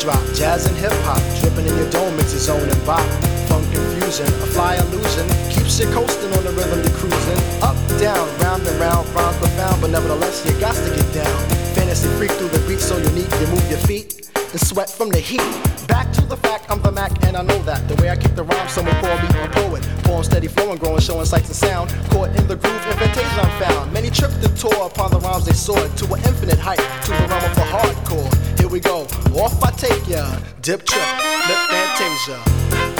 drop, jazz and hip hop, dripping in your dome, it's your zone and bop. Funk confusion, a fly illusion, keeps you coasting on the rhythm you're cruising. Up, down, round and round, rhymes profound, but nevertheless you got to get down. Fantasy freak through the beat so unique, you move your feet and sweat from the heat. Back to the fact, I'm the Mac, and I know that. The way I keep the rhyme, someone call me a poet. Poem steady flowing, growing, showing sights and sound. Caught in the groove, invitation I'm found. Many tripped and tore upon the rhymes they soared to an infinite height, to the realm of the hardcore we go. Off I take ya, dip trip, lip fantasia.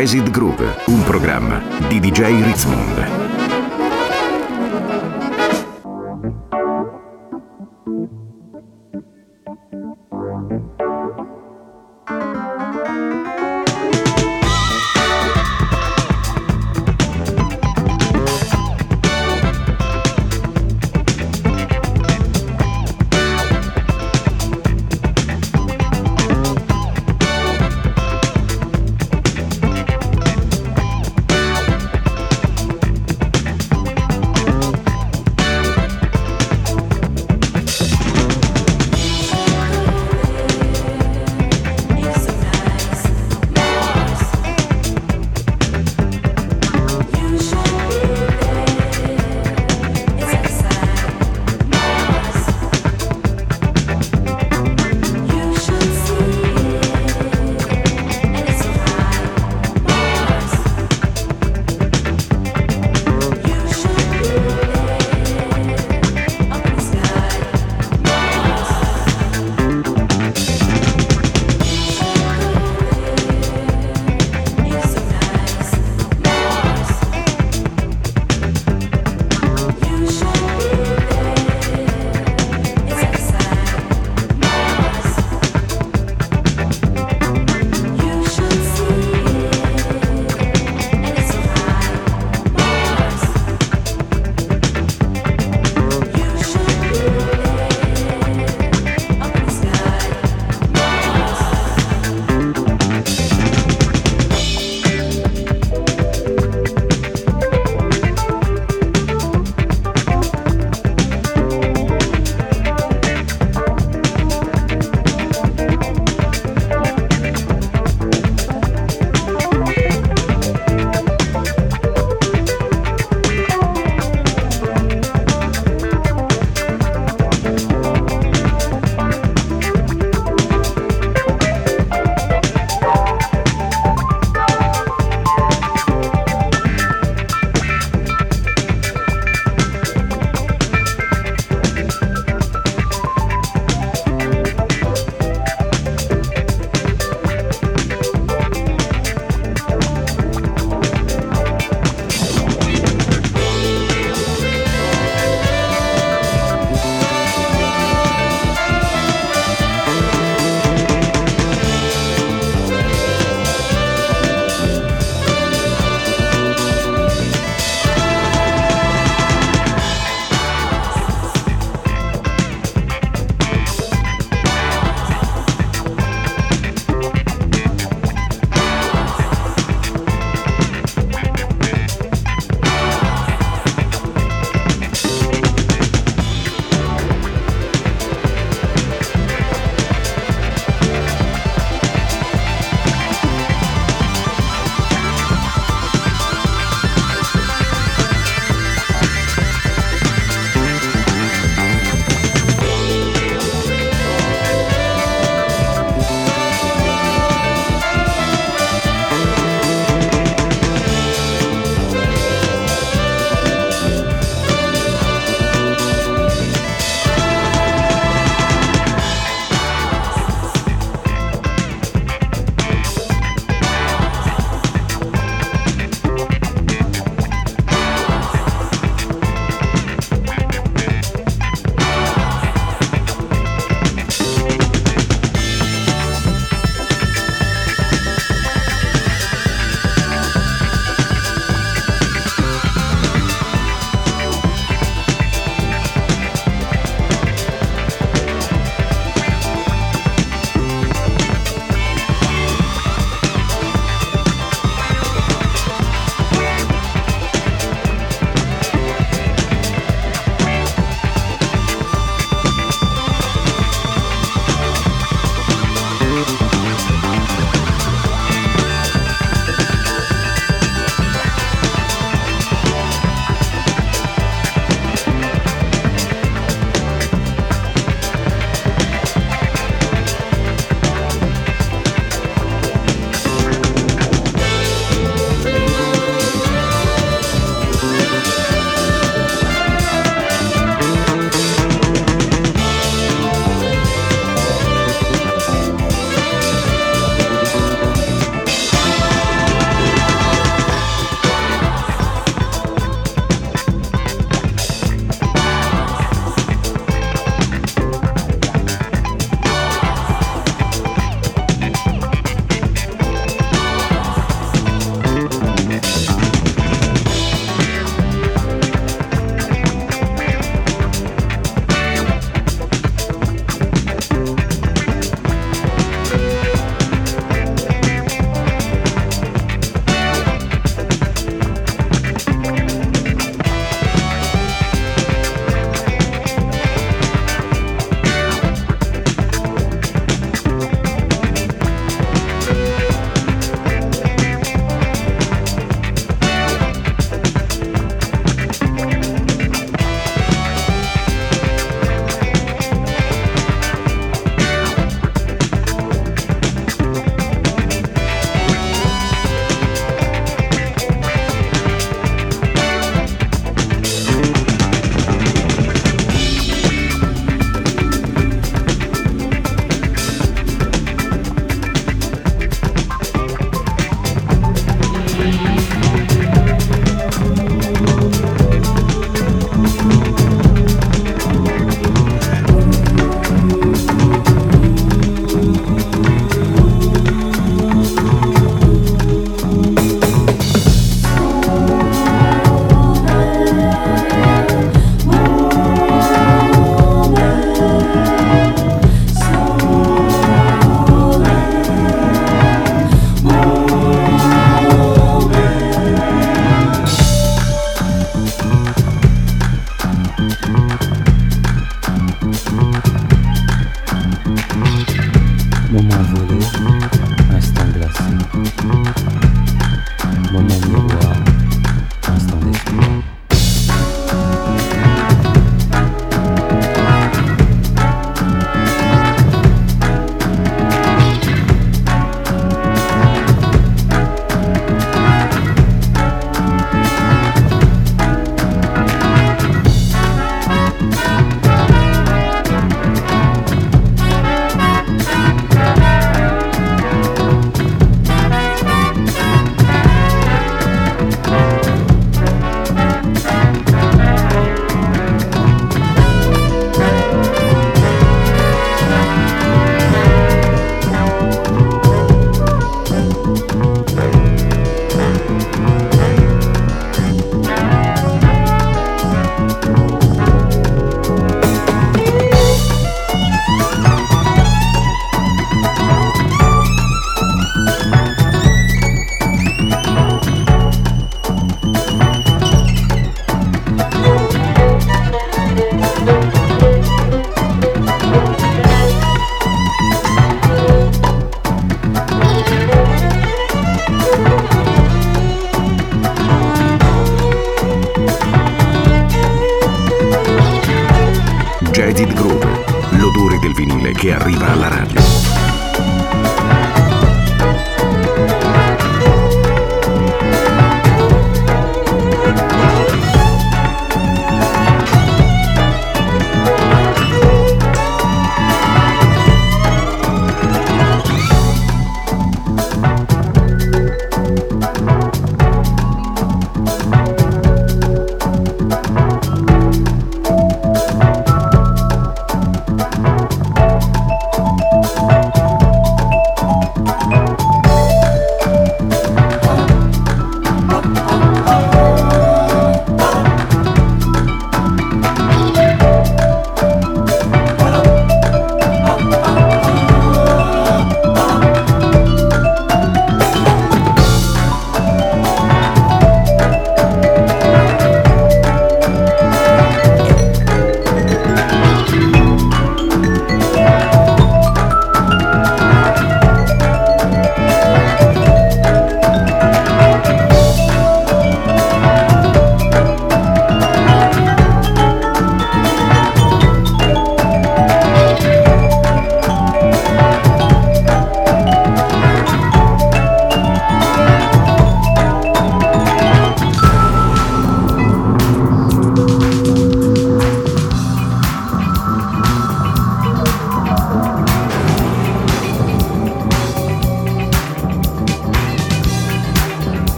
Jazzed Groove, un programma di DJ Ritzmond.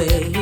Way.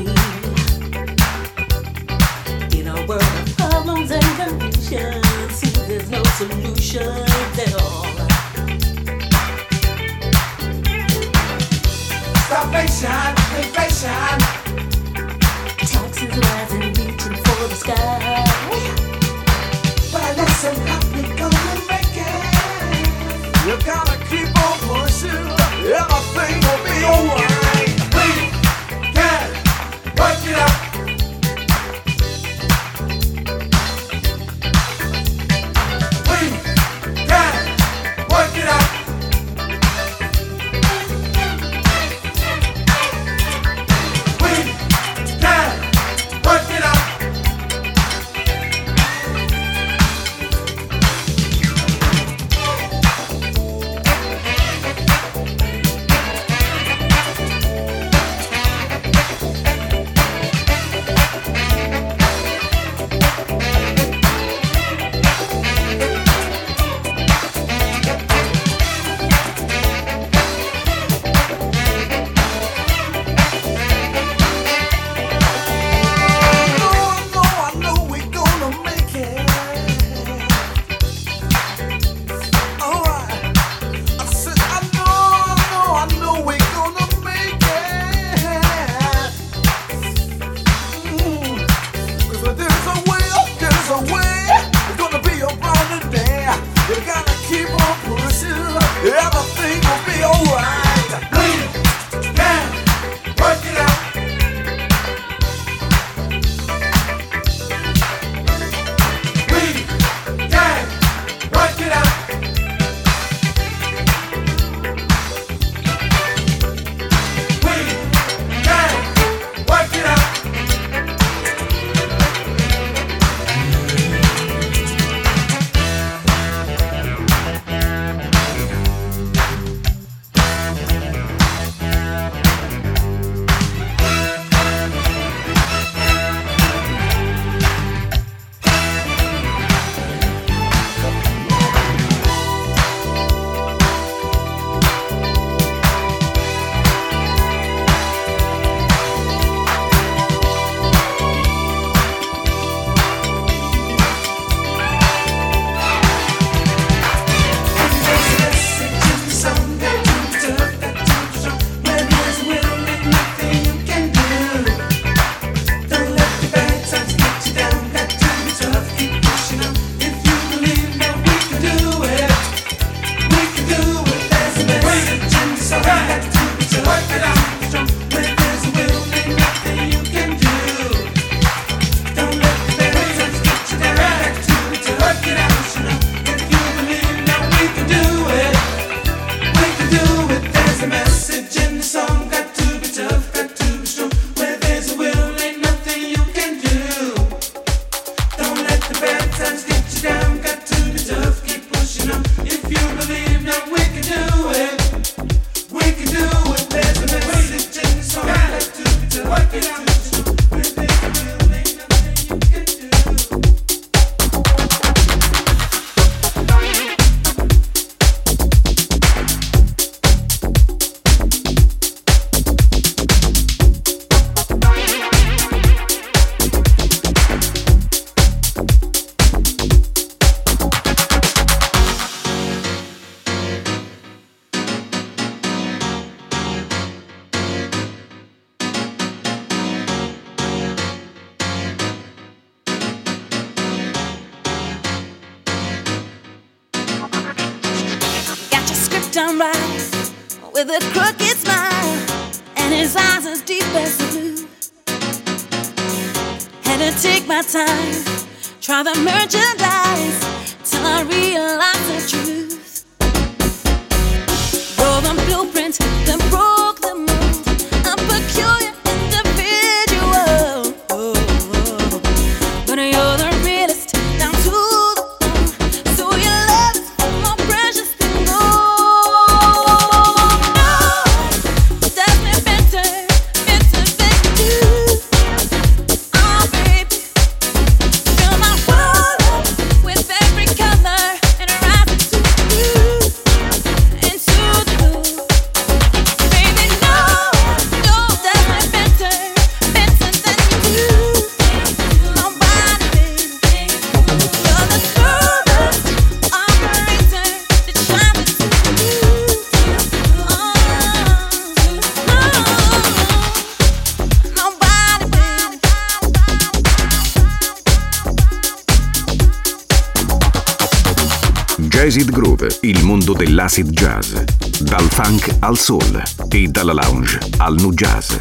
dell'acid jazz, dal funk al soul e dalla lounge al nu jazz.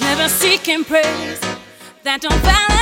Never seeking praise that don't balance.